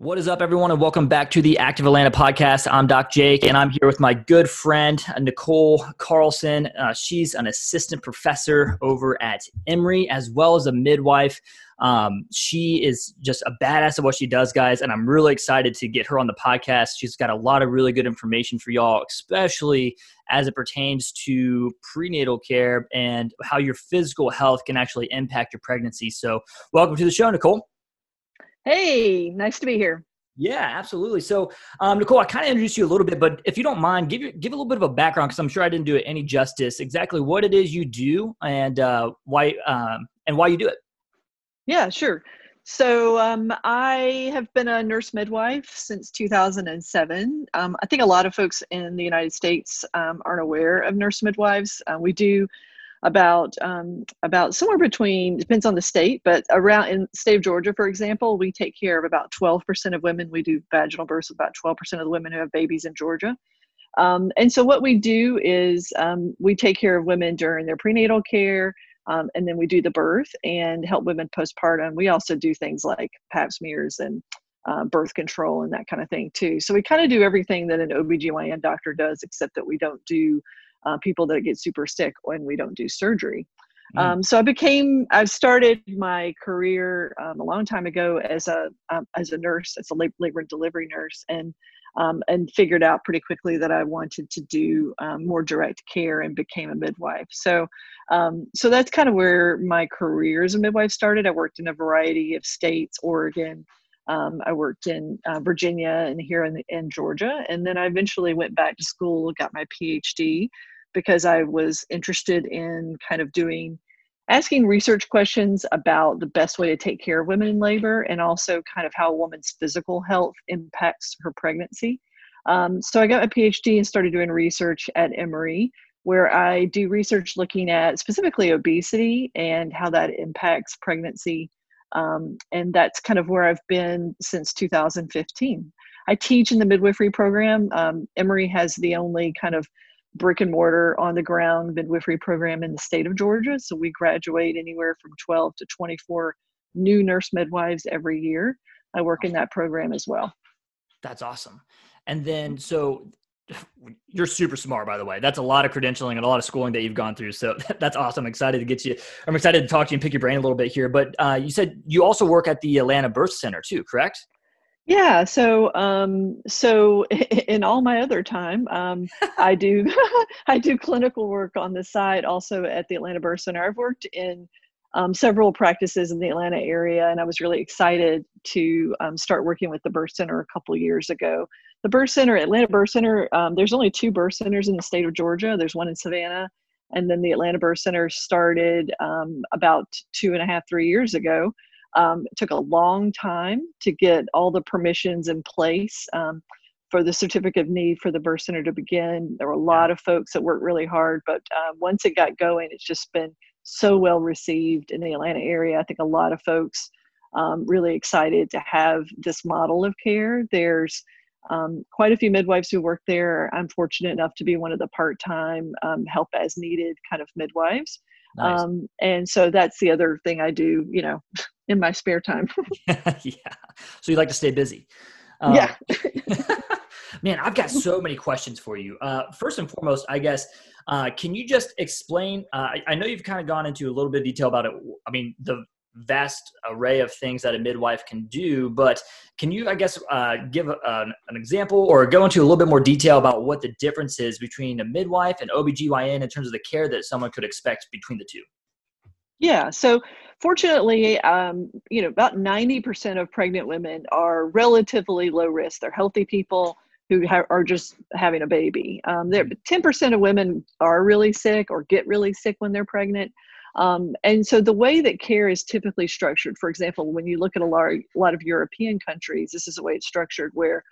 What is up, everyone, and welcome back to the Active Atlanta podcast. I'm Doc Jake, and I'm here with my good friend, Nicole Carlson. Uh, she's an assistant professor over at Emory, as well as a midwife. Um, she is just a badass at what she does, guys, and I'm really excited to get her on the podcast. She's got a lot of really good information for y'all, especially as it pertains to prenatal care and how your physical health can actually impact your pregnancy. So, welcome to the show, Nicole. Hey, nice to be here. Yeah, absolutely. So, um, Nicole, I kind of introduced you a little bit, but if you don't mind, give you, give a little bit of a background because I'm sure I didn't do it any justice. Exactly what it is you do and uh, why um, and why you do it. Yeah, sure. So um, I have been a nurse midwife since 2007. Um, I think a lot of folks in the United States um, aren't aware of nurse midwives. Uh, we do about um, about somewhere between depends on the state, but around in state of Georgia, for example, we take care of about 12% of women. We do vaginal births about 12% of the women who have babies in Georgia. Um, and so what we do is um, we take care of women during their prenatal care, um, and then we do the birth and help women postpartum. We also do things like pap smears and uh, birth control and that kind of thing too. So we kind of do everything that an OBGYN doctor does, except that we don't do uh, people that get super sick when we don't do surgery. Mm. Um, so I became, I've started my career um, a long time ago as a um, as a nurse, as a labor and delivery nurse, and um, and figured out pretty quickly that I wanted to do um, more direct care and became a midwife. So um, so that's kind of where my career as a midwife started. I worked in a variety of states, Oregon. I worked in uh, Virginia and here in, in Georgia, and then I eventually went back to school, got my PhD, because I was interested in kind of doing asking research questions about the best way to take care of women in labor and also kind of how a woman's physical health impacts her pregnancy. Um, so I got my PhD and started doing research at Emory, where I do research looking at specifically obesity and how that impacts pregnancy. Um, and that's kind of where I've been since 2015. I teach in the midwifery program. Um, Emory has the only kind of brick and mortar on the ground midwifery program in the state of Georgia. So we graduate anywhere from 12 to 24 new nurse midwives every year. I work in that program as well. That's awesome. And then, so you're super smart, by the way. That's a lot of credentialing and a lot of schooling that you've gone through. So that's awesome. I'm excited to get you. I'm excited to talk to you and pick your brain a little bit here. But uh, you said you also work at the Atlanta Birth Center too, correct? Yeah, so um, so in all my other time, um, I do I do clinical work on the side also at the Atlanta Birth Center. I've worked in um, several practices in the Atlanta area, and I was really excited to um, start working with the Birth Center a couple years ago. The Birth Center, Atlanta Birth Center, um, there's only two birth centers in the state of Georgia. There's one in Savannah, and then the Atlanta Birth Center started um, about two and a half, three years ago. Um, it took a long time to get all the permissions in place um, for the certificate of need for the birth center to begin. There were a lot of folks that worked really hard, but uh, once it got going, it's just been so well received in the Atlanta area. I think a lot of folks um, really excited to have this model of care. There's um, quite a few midwives who work there. I'm fortunate enough to be one of the part-time um, help as needed kind of midwives. Nice. Um, and so that's the other thing I do, you know, in my spare time. yeah. So you like to stay busy. Um, yeah. man, I've got so many questions for you. Uh, first and foremost, I guess, uh, can you just explain? Uh, I, I, know you've kind of gone into a little bit of detail about it. I mean, the vast array of things that a midwife can do. But can you, I guess, uh, give a, an, an example or go into a little bit more detail about what the difference is between a midwife and OBGYN in terms of the care that someone could expect between the two? Yeah. So fortunately, um, you know, about 90% of pregnant women are relatively low risk. They're healthy people who ha- are just having a baby. Um, 10% mm-hmm. of women are really sick or get really sick when they're pregnant. Um, and so the way that care is typically structured, for example, when you look at a lot, a lot of European countries, this is the way it's structured where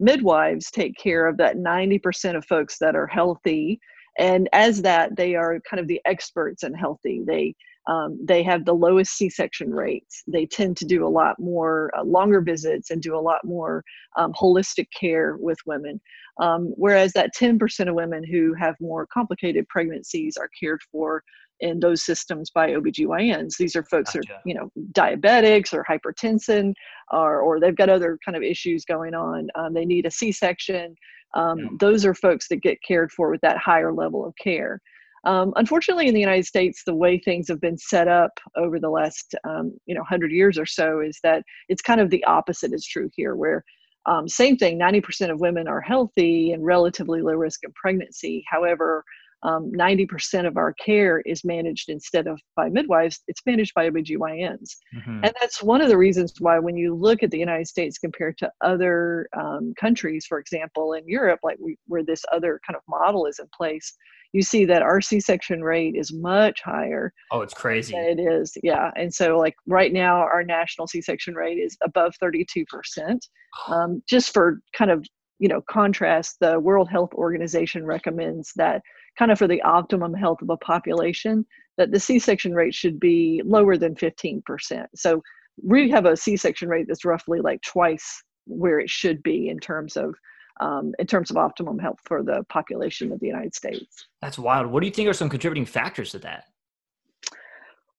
midwives take care of that 90% of folks that are healthy. And as that, they are kind of the experts in healthy. They um, they have the lowest C-section rates. They tend to do a lot more uh, longer visits and do a lot more um, holistic care with women. Um, whereas that 10% of women who have more complicated pregnancies are cared for in those systems by OBGYNs. These are folks gotcha. who are, you know, diabetics or hypertension or, or they've got other kind of issues going on. Um, they need a C-section. Um, yeah. Those are folks that get cared for with that higher level of care. Um, unfortunately, in the United States, the way things have been set up over the last um, you know hundred years or so is that it's kind of the opposite is true here, where um, same thing, 90% of women are healthy and relatively low risk in pregnancy. However, um, 90% of our care is managed instead of by midwives, it's managed by OBGYNs. Mm-hmm. And that's one of the reasons why, when you look at the United States compared to other um, countries, for example, in Europe, like we, where this other kind of model is in place, you see that our C-section rate is much higher. Oh, it's crazy. It is, yeah. And so, like right now, our national C-section rate is above 32 percent. Um, just for kind of you know contrast, the World Health Organization recommends that kind of for the optimum health of a population, that the C-section rate should be lower than 15 percent. So we have a C-section rate that's roughly like twice where it should be in terms of um, in terms of optimum health for the population of the United States. That's wild. What do you think are some contributing factors to that?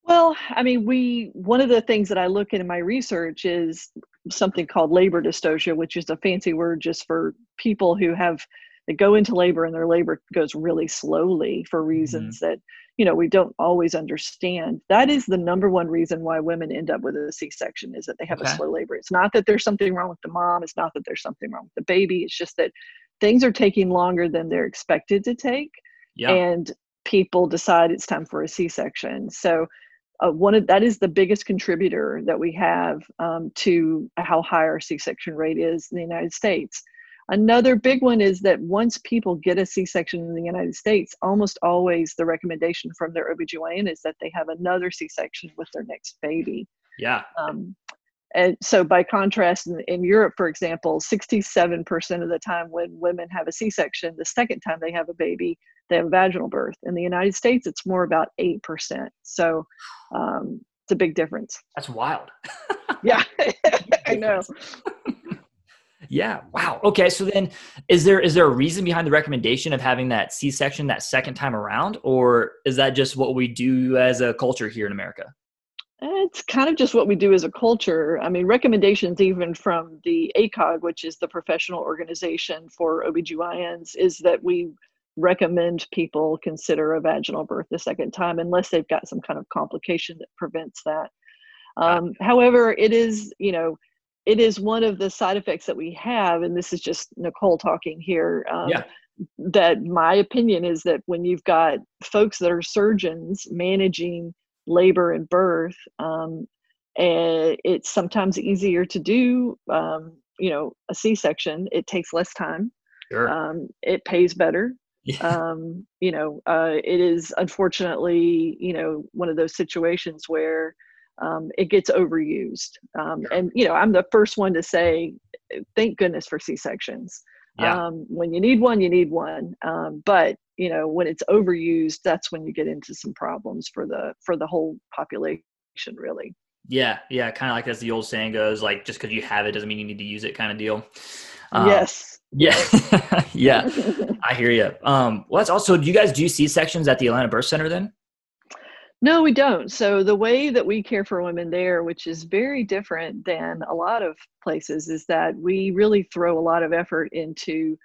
Well, I mean, we one of the things that I look at in my research is something called labor dystocia, which is a fancy word just for people who have they go into labor and their labor goes really slowly for reasons mm-hmm. that you know we don't always understand that is the number one reason why women end up with a c-section is that they have okay. a slow labor it's not that there's something wrong with the mom it's not that there's something wrong with the baby it's just that things are taking longer than they're expected to take yeah. and people decide it's time for a c-section so uh, one of that is the biggest contributor that we have um, to how high our c-section rate is in the united states Another big one is that once people get a C section in the United States, almost always the recommendation from their OBGYN is that they have another C section with their next baby. Yeah. Um, and so, by contrast, in, in Europe, for example, 67% of the time when women have a C section, the second time they have a baby, they have a vaginal birth. In the United States, it's more about 8%. So, um, it's a big difference. That's wild. yeah, I know. Yeah. Wow. Okay. So then, is there is there a reason behind the recommendation of having that C section that second time around, or is that just what we do as a culture here in America? It's kind of just what we do as a culture. I mean, recommendations even from the ACOG, which is the professional organization for OBGYNs, is that we recommend people consider a vaginal birth the second time unless they've got some kind of complication that prevents that. Um, however, it is, you know, it is one of the side effects that we have, and this is just Nicole talking here. Um, yeah. That my opinion is that when you've got folks that are surgeons managing labor and birth, um, and it's sometimes easier to do, um, you know, a C-section. It takes less time. Sure. Um, it pays better. Yeah. Um, you know, uh, it is unfortunately, you know, one of those situations where um, it gets overused. Um, yeah. And you know, I'm the first one to say, thank goodness for C sections. Yeah. Um, when you need one, you need one. Um, but you know, when it's overused, that's when you get into some problems for the for the whole population, really. Yeah, yeah, kind of like as the old saying goes, like just because you have it doesn't mean you need to use it, kind of deal. Um, yes. Yeah, yeah, I hear you. Um, well, that's also. Do you guys do C sections at the Atlanta Birth Center then? No, we don't. So the way that we care for women there, which is very different than a lot of places, is that we really throw a lot of effort into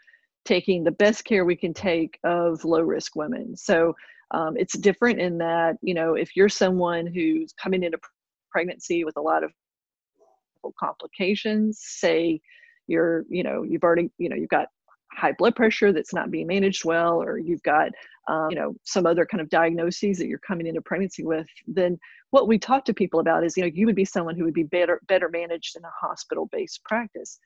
taking the best care we can take of low risk women. So um, it's different in that, you know, if you're someone who's coming into pregnancy with a lot of complications. Say you're, you know, you've already, you know, you've got high blood pressure that's not being managed well, or you've got, um, you know, some other kind of diagnoses that you're coming into pregnancy with, then what we talk to people about is, you know, you would be someone who would be better better managed in a hospital-based practice.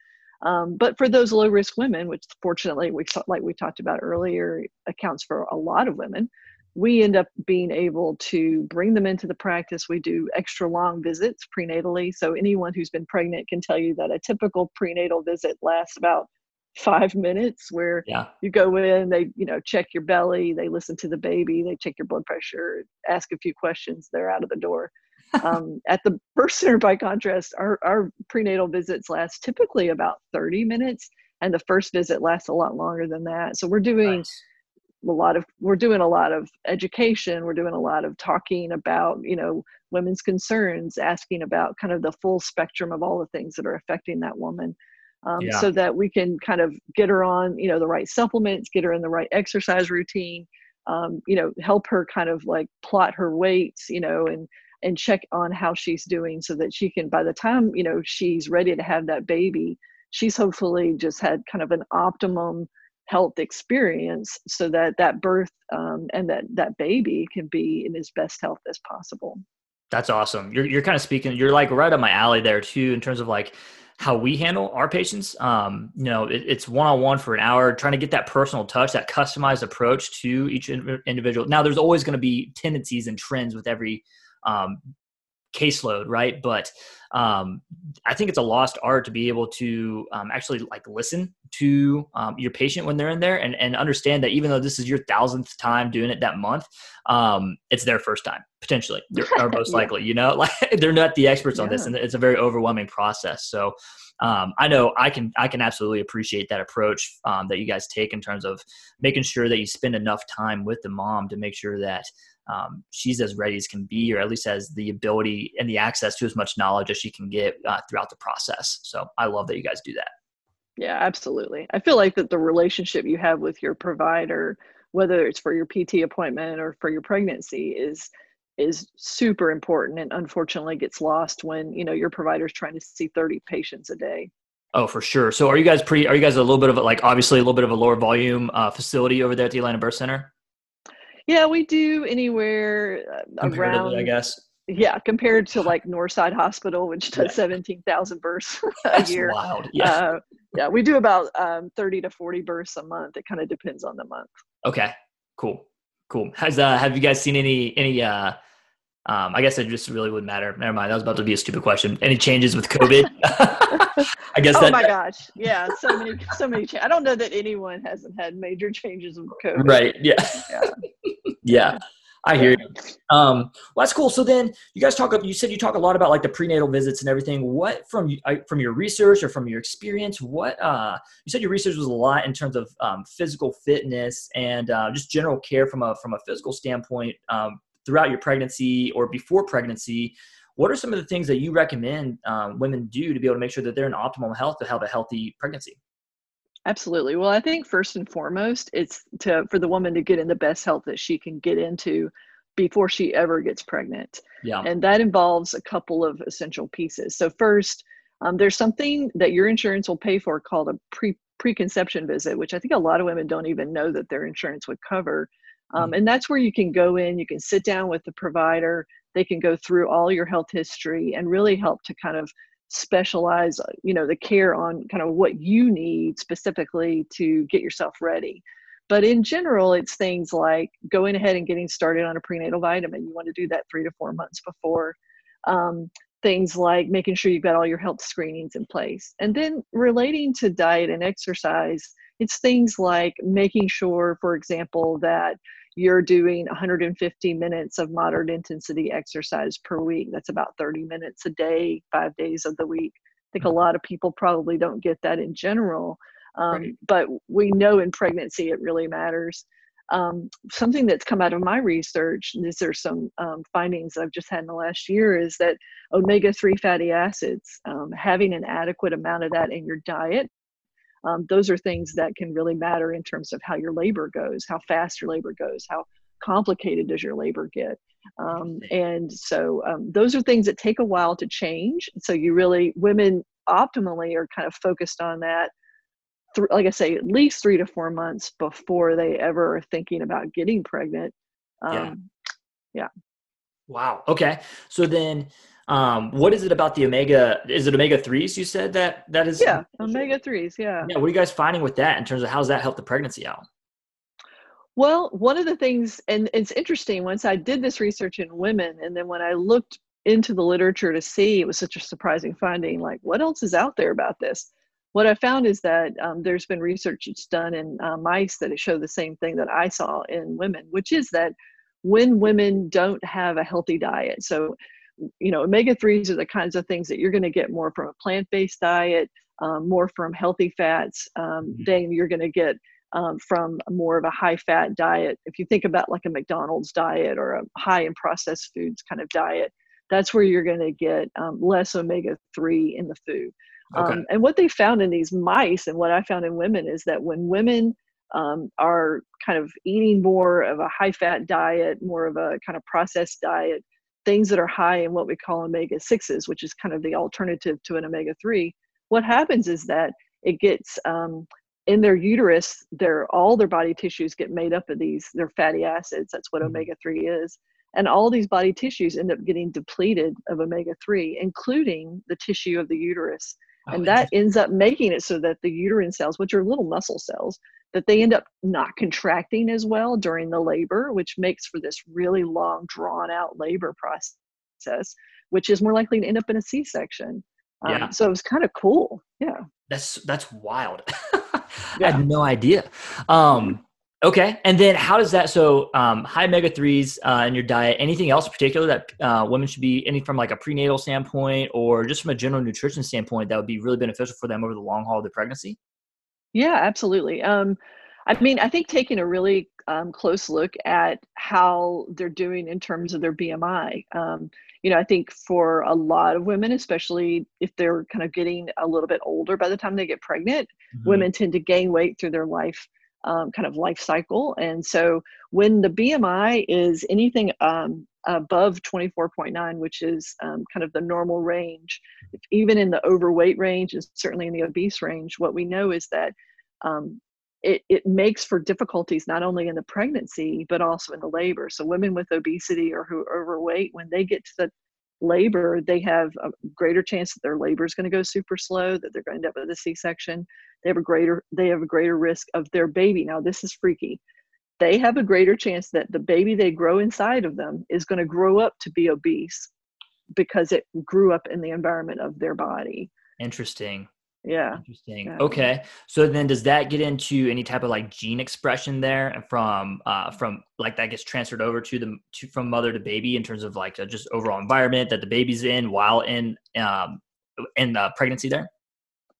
Um, but for those low risk women, which fortunately we like we talked about earlier, accounts for a lot of women, we end up being able to bring them into the practice. We do extra long visits prenatally. So anyone who's been pregnant can tell you that a typical prenatal visit lasts about five minutes where yeah. you go in, they, you know, check your belly, they listen to the baby, they check your blood pressure, ask a few questions, they're out of the door. um, at the birth center, by contrast, our, our prenatal visits last typically about 30 minutes, and the first visit lasts a lot longer than that. So we're doing nice. a lot of we're doing a lot of education. We're doing a lot of talking about you know women's concerns, asking about kind of the full spectrum of all the things that are affecting that woman. Um, yeah. so that we can kind of get her on you know the right supplements get her in the right exercise routine um, you know help her kind of like plot her weights you know and and check on how she's doing so that she can by the time you know she's ready to have that baby she's hopefully just had kind of an optimum health experience so that that birth um, and that that baby can be in as best health as possible that's awesome you're, you're kind of speaking you're like right up my alley there too in terms of like how we handle our patients. Um, you know, it, it's one on one for an hour, trying to get that personal touch, that customized approach to each individual. Now, there's always going to be tendencies and trends with every um, caseload, right? But um, I think it's a lost art to be able to um, actually like listen to um, your patient when they're in there and, and understand that even though this is your thousandth time doing it that month, um, it's their first time potentially, or most likely. You know, like they're not the experts on this, and it's a very overwhelming process. So. Um, I know I can I can absolutely appreciate that approach um, that you guys take in terms of making sure that you spend enough time with the mom to make sure that um, she's as ready as can be, or at least has the ability and the access to as much knowledge as she can get uh, throughout the process. So I love that you guys do that. Yeah, absolutely. I feel like that the relationship you have with your provider, whether it's for your PT appointment or for your pregnancy, is is super important and unfortunately gets lost when you know your provider's trying to see 30 patients a day oh for sure so are you guys pretty are you guys a little bit of a, like obviously a little bit of a lower volume uh, facility over there at the atlanta birth center yeah, we do anywhere uh, around. I guess. Yeah, compared to like Northside Hospital, which does yeah. seventeen thousand births a That's year. Wild. Yeah. Uh, yeah, we do about um, thirty to forty births a month. It kind of depends on the month. Okay. Cool. Cool. Has uh have you guys seen any any uh um, I guess it just really wouldn't matter. Never mind. That was about to be a stupid question. Any changes with COVID? I guess. Oh that, my gosh! Yeah, so many, so many. Cha- I don't know that anyone hasn't had major changes with COVID. Right. Yeah. Yeah. yeah. I hear you. Um, well, that's cool. So then you guys talk. You said you talk a lot about like the prenatal visits and everything. What from from your research or from your experience? What uh, you said your research was a lot in terms of um, physical fitness and uh, just general care from a from a physical standpoint um, throughout your pregnancy or before pregnancy. What are some of the things that you recommend um, women do to be able to make sure that they're in optimal health to have a healthy pregnancy? Absolutely. Well, I think first and foremost, it's to for the woman to get in the best health that she can get into before she ever gets pregnant. Yeah. And that involves a couple of essential pieces. So first, um, there's something that your insurance will pay for called a pre preconception visit, which I think a lot of women don't even know that their insurance would cover. Um, mm-hmm. and that's where you can go in, you can sit down with the provider, they can go through all your health history and really help to kind of specialize uh, you know the care on kind of what you need specifically to get yourself ready. But in general it's things like going ahead and getting started on a prenatal vitamin. You want to do that three to four months before. Um, things like making sure you've got all your health screenings in place. And then relating to diet and exercise it's things like making sure for example that you're doing 150 minutes of moderate intensity exercise per week. That's about 30 minutes a day, five days of the week. I think a mm-hmm. lot of people probably don't get that in general, um, right. but we know in pregnancy it really matters. Um, something that's come out of my research, and these are some um, findings I've just had in the last year, is that omega 3 fatty acids, um, having an adequate amount of that in your diet um, those are things that can really matter in terms of how your labor goes, how fast your labor goes, how complicated does your labor get. Um, and so um, those are things that take a while to change. So you really, women optimally are kind of focused on that. Th- like I say, at least three to four months before they ever are thinking about getting pregnant. Um, yeah. yeah. Wow. Okay. So then, um, what is it about the omega? Is it omega threes? You said that that is. Yeah, omega threes. Yeah. Yeah. What are you guys finding with that in terms of how's that help the pregnancy out? Well, one of the things, and it's interesting, once I did this research in women, and then when I looked into the literature to see, it was such a surprising finding like, what else is out there about this? What I found is that um, there's been research that's done in uh, mice that show the same thing that I saw in women, which is that when women don't have a healthy diet, so you know, omega 3s are the kinds of things that you're going to get more from a plant based diet, um, more from healthy fats, um, mm-hmm. then you're going to get um, from more of a high fat diet. If you think about like a McDonald's diet or a high in processed foods kind of diet, that's where you're going to get um, less omega 3 in the food. Okay. Um, and what they found in these mice and what I found in women is that when women um, are kind of eating more of a high fat diet, more of a kind of processed diet, things that are high in what we call omega 6s, which is kind of the alternative to an omega 3, what happens is that it gets um, in their uterus, their all their body tissues get made up of these, their fatty acids. That's what mm-hmm. omega 3 is. And all these body tissues end up getting depleted of omega 3, including the tissue of the uterus. Oh, and that ends up making it so that the uterine cells, which are little muscle cells, that they end up not contracting as well during the labor, which makes for this really long, drawn out labor process, which is more likely to end up in a C section. Um, yeah. So it was kind of cool. Yeah. That's that's wild. yeah. I had no idea. Um, okay, and then how does that? So um, high omega threes uh, in your diet. Anything else in particular that uh, women should be any from like a prenatal standpoint or just from a general nutrition standpoint that would be really beneficial for them over the long haul of the pregnancy? Yeah, absolutely. Um, I mean, I think taking a really um, close look at how they're doing in terms of their BMI. Um, you know, I think for a lot of women, especially if they're kind of getting a little bit older by the time they get pregnant, mm-hmm. women tend to gain weight through their life um, kind of life cycle. And so when the BMI is anything um, above 24.9, which is um, kind of the normal range, even in the overweight range and certainly in the obese range, what we know is that um, it, it makes for difficulties not only in the pregnancy but also in the labor so women with obesity or who are overweight when they get to the labor they have a greater chance that their labor is going to go super slow that they're going to end up with a c-section. They have a greater they have a greater risk of their baby. Now this is freaky. They have a greater chance that the baby they grow inside of them is going to grow up to be obese because it grew up in the environment of their body. Interesting yeah. Interesting. Yeah. okay. So then does that get into any type of like gene expression there from uh from like that gets transferred over to the to from mother to baby in terms of like just overall environment that the baby's in while in um in the pregnancy there?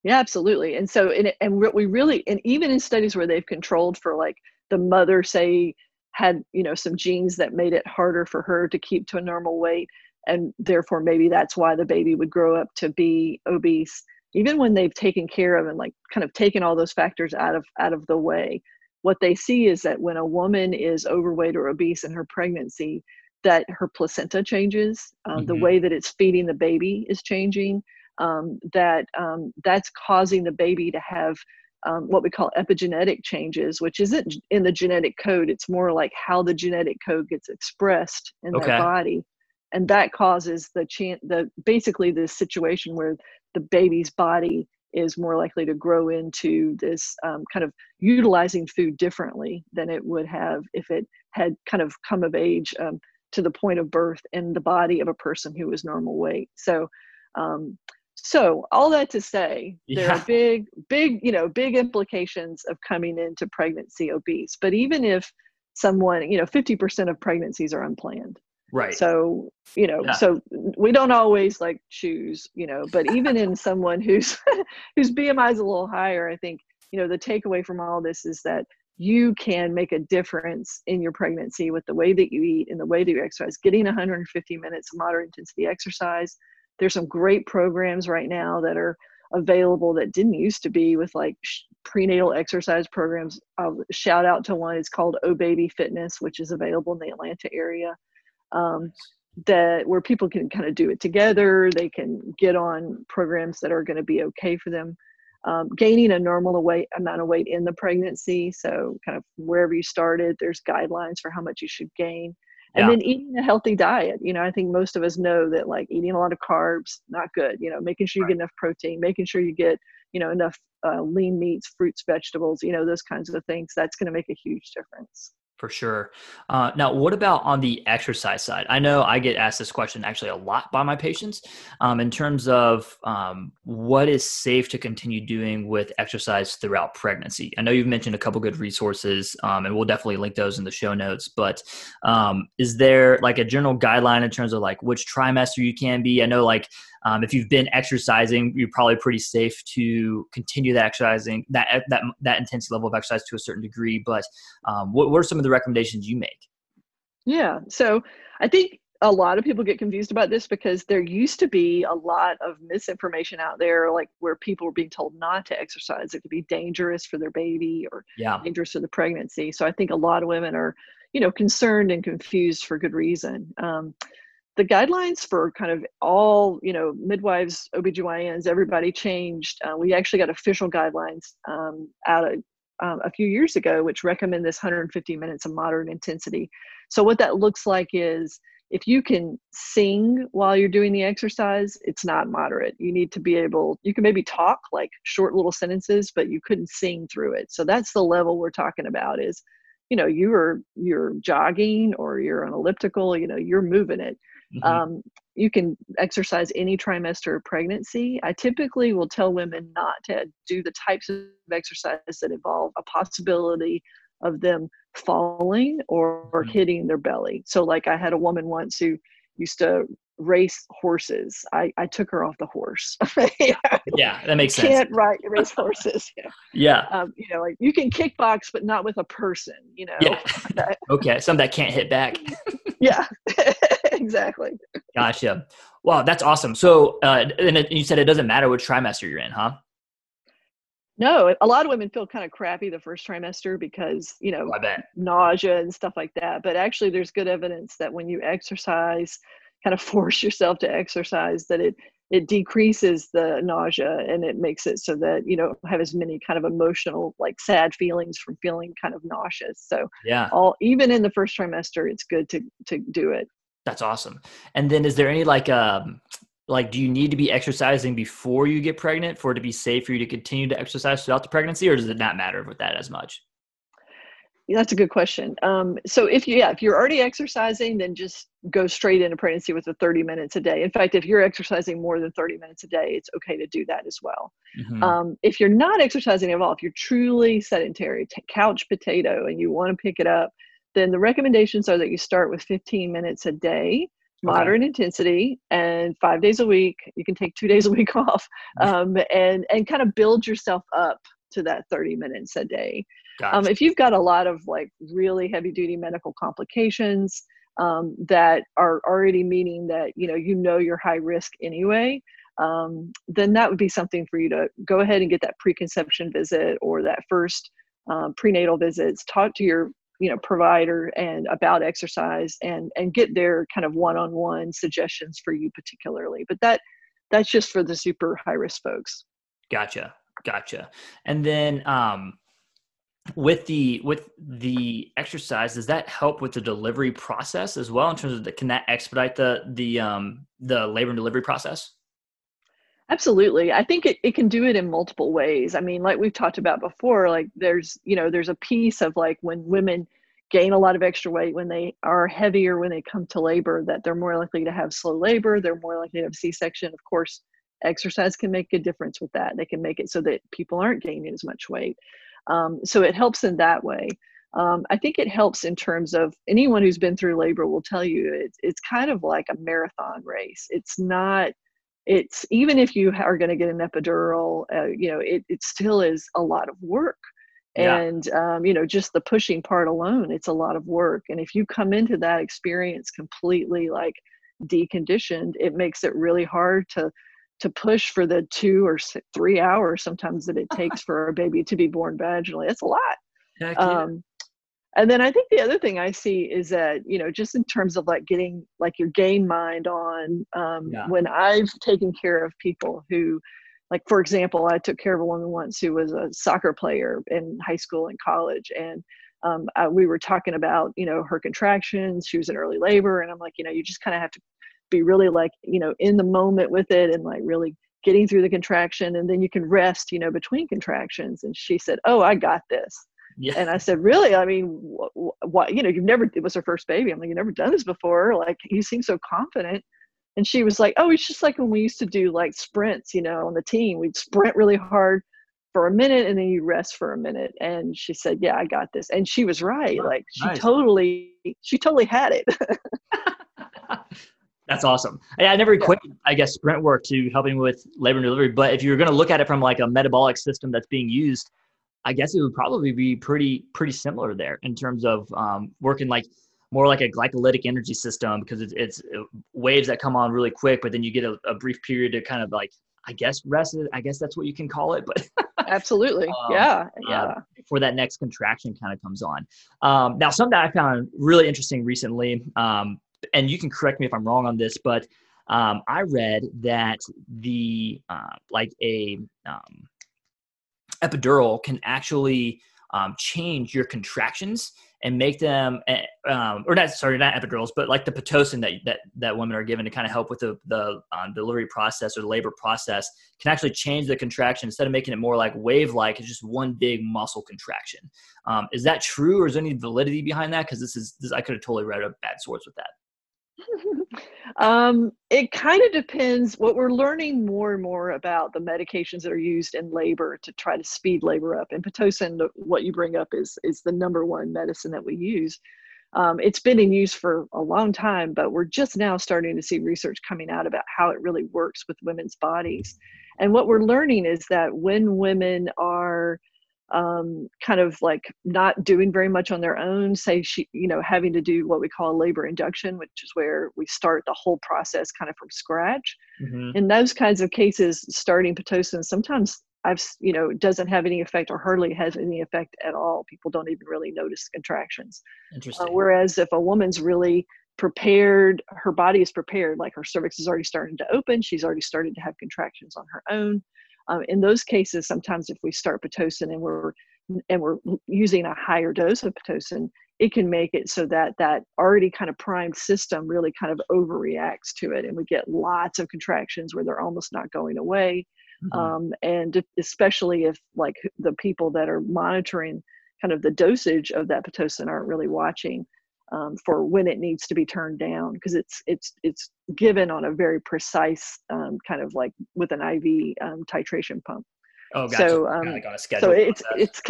Yeah absolutely. And so and, and we really and even in studies where they've controlled for like the mother say had you know some genes that made it harder for her to keep to a normal weight and therefore maybe that's why the baby would grow up to be obese even when they've taken care of and like kind of taken all those factors out of out of the way what they see is that when a woman is overweight or obese in her pregnancy that her placenta changes um, mm-hmm. the way that it's feeding the baby is changing um, that um, that's causing the baby to have um, what we call epigenetic changes which isn't in the genetic code it's more like how the genetic code gets expressed in okay. their body and that causes the chance the basically this situation where the baby's body is more likely to grow into this um, kind of utilizing food differently than it would have if it had kind of come of age um, to the point of birth in the body of a person who was normal weight. So, um, so all that to say, there yeah. are big, big, you know, big implications of coming into pregnancy obese. But even if someone, you know, 50% of pregnancies are unplanned right. So you know yeah. so we don't always like choose you know but even in someone who's whose bmi is a little higher i think you know the takeaway from all this is that you can make a difference in your pregnancy with the way that you eat and the way that you exercise. Getting 150 minutes of moderate intensity exercise. There's some great programs right now that are available that didn't used to be with like prenatal exercise programs. I'll shout out to one. It's called oh baby fitness which is available in the atlanta area um, that where people can kind of do it together. They can get on programs that are going to be okay for them. Um, gaining a normal weight amount of weight in the pregnancy. So, kind of wherever you started, there's guidelines for how much you should gain. And yeah. then eating a healthy diet. You know, I think most of us know that like eating a lot of carbs, not good. You know, making sure you get enough protein, making sure you get, you know, enough uh, lean meats, fruits, vegetables, you know, those kinds of things. That's going to make a huge difference for sure. Uh, now, what about on the exercise side? I know I get asked this question actually a lot by my patients um, in terms of um, what is safe to continue doing with exercise throughout pregnancy. I know you've mentioned a couple good resources, um, and we'll definitely link those in the show notes. But um, is there like a general guideline in terms of like which trimester you can be? I know like um, if you've been exercising, you're probably pretty safe to continue that exercising that that that intensity level of exercise to a certain degree. But um, what, what are some of the recommendations you make? Yeah, so I think a lot of people get confused about this because there used to be a lot of misinformation out there, like where people were being told not to exercise. It could be dangerous for their baby or yeah. dangerous for the pregnancy. So I think a lot of women are, you know, concerned and confused for good reason. Um, the guidelines for kind of all you know midwives obgyns everybody changed. Uh, we actually got official guidelines um, out of um, a few years ago which recommend this 150 minutes of moderate intensity. So what that looks like is if you can sing while you're doing the exercise it's not moderate. You need to be able you can maybe talk like short little sentences but you couldn't sing through it. So that's the level we're talking about is you know you are you're jogging or you're on elliptical you know you're moving it Mm-hmm. Um, you can exercise any trimester of pregnancy. I typically will tell women not to do the types of exercise that involve a possibility of them falling or, or mm-hmm. hitting their belly. So, like, I had a woman once who used to race horses. I, I took her off the horse. yeah, that makes sense. Can't ride race horses. Yeah. yeah. Um, you know, like you can kickbox, but not with a person. You know. Yeah. okay, some that can't hit back. Yeah. exactly. Gotcha. Wow, that's awesome. So, uh, and, it, you said it doesn't matter which trimester you're in, huh? No, a lot of women feel kind of crappy the first trimester because, you know, oh, nausea and stuff like that. But actually, there's good evidence that when you exercise, kind of force yourself to exercise, that it it decreases the nausea and it makes it so that you don't have as many kind of emotional like sad feelings from feeling kind of nauseous so yeah all even in the first trimester it's good to to do it that's awesome. And then is there any like um like do you need to be exercising before you get pregnant for it to be safe for you to continue to exercise throughout the pregnancy or does it not matter with that as much? That's a good question. Um, so if you yeah, if you're already exercising, then just go straight into pregnancy with the 30 minutes a day. In fact, if you're exercising more than 30 minutes a day, it's okay to do that as well. Mm-hmm. Um, if you're not exercising at all, if you're truly sedentary, t- couch potato, and you want to pick it up, then the recommendations are that you start with 15 minutes a day moderate okay. intensity and five days a week you can take two days a week off um, and and kind of build yourself up to that 30 minutes a day gotcha. um, if you've got a lot of like really heavy duty medical complications um, that are already meaning that you know you know you're high risk anyway um, then that would be something for you to go ahead and get that preconception visit or that first um, prenatal visits. Talk to your you know provider and about exercise and and get their kind of one-on-one suggestions for you particularly. But that that's just for the super high risk folks. Gotcha. Gotcha. And then um with the with the exercise does that help with the delivery process as well in terms of the can that expedite the the um the labor and delivery process Absolutely. I think it, it can do it in multiple ways. I mean, like we've talked about before, like there's, you know, there's a piece of like when women gain a lot of extra weight, when they are heavier, when they come to labor, that they're more likely to have slow labor, they're more likely to have C-section. Of course, exercise can make a difference with that. They can make it so that people aren't gaining as much weight. Um, so it helps in that way. Um, I think it helps in terms of anyone who's been through labor will tell you it's, it's kind of like a marathon race. It's not it's even if you are going to get an epidural uh, you know it, it still is a lot of work yeah. and um, you know just the pushing part alone it's a lot of work and if you come into that experience completely like deconditioned it makes it really hard to to push for the two or three hours sometimes that it takes for a baby to be born vaginally it's a lot yeah. um, and then I think the other thing I see is that you know just in terms of like getting like your game mind on um, yeah. when I've taken care of people who like for example I took care of a woman once who was a soccer player in high school and college and um, uh, we were talking about you know her contractions she was in early labor and I'm like you know you just kind of have to be really like you know in the moment with it and like really getting through the contraction and then you can rest you know between contractions and she said oh I got this yeah. And I said, really? I mean, what, you know, you've never, it was her first baby. I'm like, you've never done this before. Like, you seem so confident. And she was like, oh, it's just like when we used to do like sprints, you know, on the team. We'd sprint really hard for a minute and then you rest for a minute. And she said, yeah, I got this. And she was right. Like, she nice. totally, she totally had it. That's awesome. I, I never equated, I guess, sprint work to helping with labor and delivery. But if you're going to look at it from like a metabolic system that's being used, I guess it would probably be pretty pretty similar there in terms of um, working like more like a glycolytic energy system because it's, it's uh, waves that come on really quick, but then you get a, a, brief period to kind of like I guess rest. I guess that's what you can call it, but absolutely, um, yeah, yeah. Uh, before that next contraction kind of comes on. Um, now, something that I found really interesting recently, um, and you can correct me if I'm wrong on this, but um, I read that the uh, like a um, epidural can actually um, change your contractions and make them, eh, um, or not, sorry, not epidurals, but like the pitocin that that that women are given to kind of help with the the um, delivery process or the labor process can actually change the contraction instead of making it more like wave like. It's just one big muscle contraction. Um, is that true, or is there any validity behind that? Because this is this, I could have totally read a bad source with that. Um, it kind of depends. What we're learning more and more about the medications that are used in labor to try to speed labor up. And pitocin, what you bring up, is is the number one medicine that we use. Um, it's been in use for a long time, but we're just now starting to see research coming out about how it really works with women's bodies. And what we're learning is that when women are um, kind of like not doing very much on their own say she you know having to do what we call labor induction which is where we start the whole process kind of from scratch mm-hmm. in those kinds of cases starting pitocin sometimes i've you know doesn't have any effect or hardly has any effect at all people don't even really notice contractions uh, Interesting. Uh, whereas if a woman's really prepared her body is prepared like her cervix is already starting to open she's already started to have contractions on her own um, in those cases, sometimes if we start pitocin and we're and we're using a higher dose of pitocin, it can make it so that that already kind of primed system really kind of overreacts to it, and we get lots of contractions where they're almost not going away. Mm-hmm. Um, and especially if like the people that are monitoring kind of the dosage of that pitocin aren't really watching um, for when it needs to be turned down because it's it's it's given on a very precise um, kind of like with an IV um, titration pump. Oh, gotcha. So, um, like so it's it's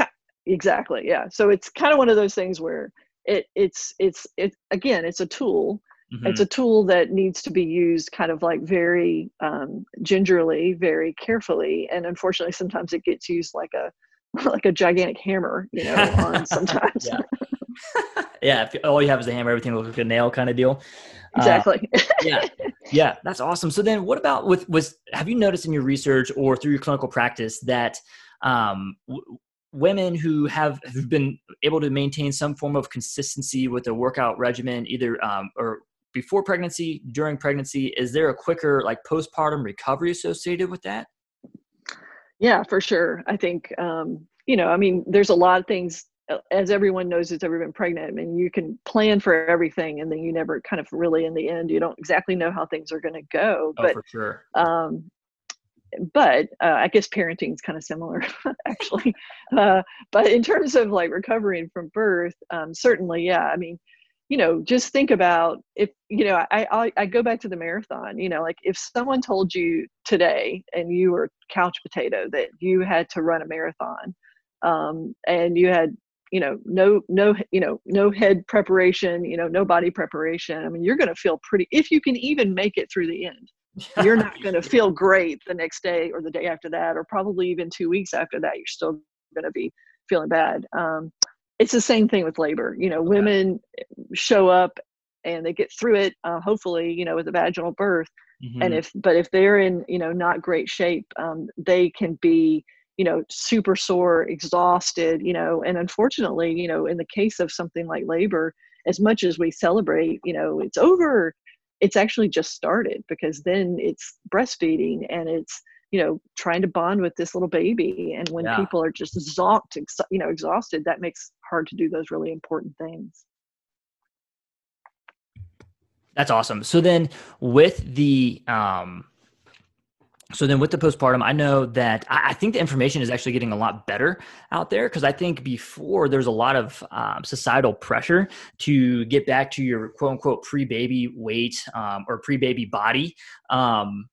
exactly yeah. So it's kind of one of those things where it it's it's it again it's a tool. Mm-hmm. It's a tool that needs to be used kind of like very um, gingerly, very carefully, and unfortunately sometimes it gets used like a like a gigantic hammer, you know, on sometimes. yeah, if all you have is a hammer, everything looks like a nail kind of deal. Uh, exactly. Uh, yeah, yeah, that's awesome. So then, what about with was have you noticed in your research or through your clinical practice that um, w- women who have who've been able to maintain some form of consistency with their workout regimen, either um, or before pregnancy, during pregnancy, is there a quicker like postpartum recovery associated with that? Yeah, for sure. I think um, you know, I mean, there's a lot of things as everyone knows who's ever been pregnant, I mean, you can plan for everything, and then you never kind of really, in the end, you don't exactly know how things are going to go. Oh, but, for sure. Um, but uh, I guess parenting is kind of similar, actually. Uh, but in terms of like recovering from birth, um, certainly, yeah. I mean, you know, just think about if you know, I, I I go back to the marathon. You know, like if someone told you today, and you were couch potato, that you had to run a marathon, um, and you had you know no no you know no head preparation you know no body preparation. I mean you're going to feel pretty if you can even make it through the end you're not going to feel great the next day or the day after that or probably even two weeks after that you're still going to be feeling bad. Um, it's the same thing with labor. You know women show up and they get through it uh, hopefully you know with a vaginal birth. Mm-hmm. and if but if they're in you know not great shape um, they can be you know, super sore, exhausted, you know, and unfortunately, you know, in the case of something like labor, as much as we celebrate, you know, it's over, it's actually just started because then it's breastfeeding and it's, you know, trying to bond with this little baby. And when yeah. people are just exhausted, you know, exhausted, that makes hard to do those really important things. That's awesome. So then with the um so then with the postpartum, I know that I think the information is actually getting a lot better out there because I think before there's a lot of um, societal pressure to get back to your quote unquote pre baby weight um, or pre baby body. Um,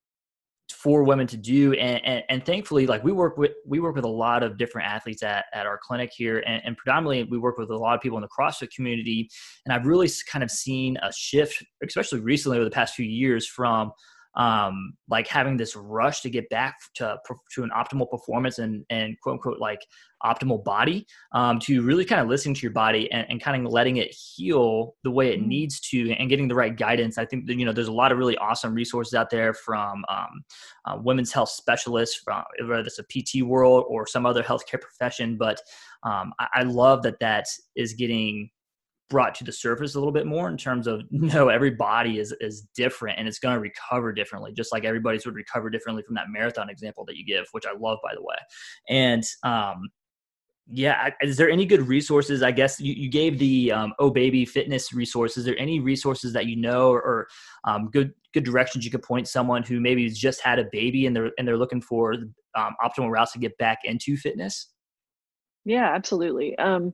for women to do and, and, and, thankfully like we work with we work with a lot of different athletes at, at our clinic here and, and predominantly we work with a lot of people in the crossfit community and i've really kind of seen a shift especially recently over the past few years from um, like having this rush to get back to to an optimal performance and and quote unquote like optimal body um, to really kind of listening to your body and, and kind of letting it heal the way it mm-hmm. needs to and getting the right guidance. I think that, you know there's a lot of really awesome resources out there from um, uh, women's health specialists, from whether it's a PT world or some other healthcare profession. But um, I, I love that that is getting brought to the surface a little bit more in terms of no every body is is different and it's going to recover differently just like everybody's would recover differently from that marathon example that you give which i love by the way. And um yeah is there any good resources? I guess you, you gave the um, oh baby fitness resources is there any resources that you know or, or um, good good directions you could point someone who maybe has just had a baby and they're and they're looking for um, optimal routes to get back into fitness? Yeah absolutely. Um,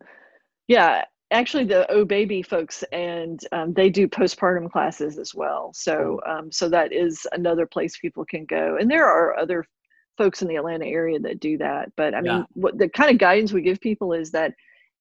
yeah actually the oh baby folks and um, they do postpartum classes as well. So um, so that is another place people can go. And there are other folks in the atlanta area that do that. But i mean yeah. what the kind of guidance we give people is that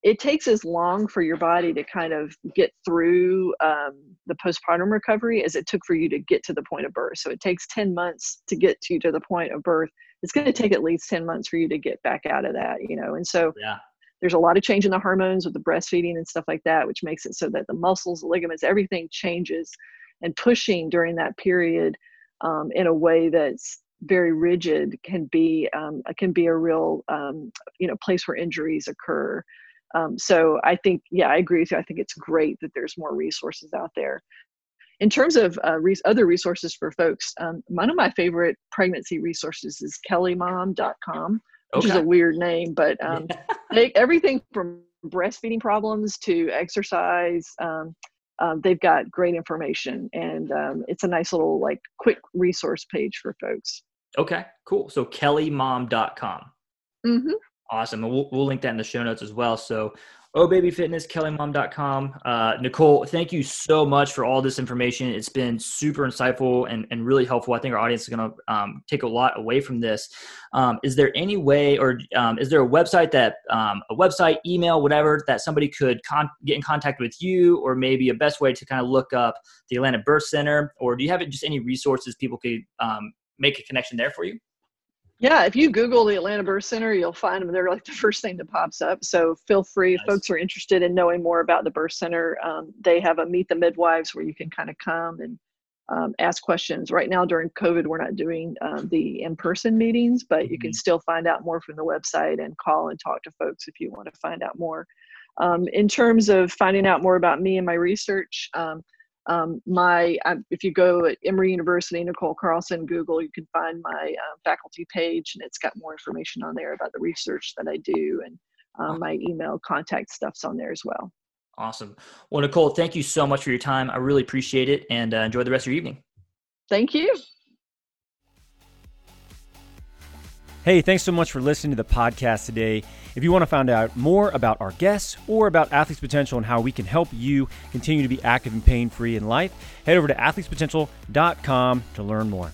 it takes as long for your body to kind of get through um, the postpartum recovery as it took for you to get to the point of birth. So it takes 10 months to get to to the point of birth. It's going to take at least 10 months for you to get back out of that you know? And so yeah there's a lot of change in the hormones with the breastfeeding and stuff like that, which makes it so that the muscles, the ligaments, everything changes. And pushing during that period um, in a way that's very rigid can be um, can be a real um, you know place where injuries occur. Um, so I think yeah, I agree with you. I think it's great that there's more resources out there. In terms of uh, other resources for folks, um, one of my favorite pregnancy resources is kellymom.com which okay. is a weird name, but um, they, everything from breastfeeding problems to exercise. Um, um, they've got great information, and um, it's a nice little like quick resource page for folks. Okay, cool. So kellymom.com. Mm-hmm. Awesome. And we'll, we'll link that in the show notes as well. So Oh Baby Fitness, kellymom.com. Uh, Nicole, thank you so much for all this information. It's been super insightful and, and really helpful. I think our audience is going to um, take a lot away from this. Um, is there any way, or um, is there a website that, um, a website, email, whatever, that somebody could con- get in contact with you, or maybe a best way to kind of look up the Atlanta Birth Center? Or do you have just any resources people could um, make a connection there for you? Yeah, if you Google the Atlanta Birth Center, you'll find them. They're like the first thing that pops up. So feel free, nice. if folks are interested in knowing more about the birth center, um, they have a Meet the Midwives where you can kind of come and um, ask questions. Right now, during COVID, we're not doing um, the in person meetings, but you can mm-hmm. still find out more from the website and call and talk to folks if you want to find out more. Um, in terms of finding out more about me and my research, um, my um, if you go at Emory University, Nicole Carlson, Google, you can find my uh, faculty page, and it's got more information on there about the research that I do, and um, my email contact stuff's on there as well. Awesome. Well, Nicole, thank you so much for your time. I really appreciate it, and uh, enjoy the rest of your evening. Thank you. Hey, thanks so much for listening to the podcast today. If you want to find out more about our guests or about Athletes Potential and how we can help you continue to be active and pain free in life, head over to athletespotential.com to learn more.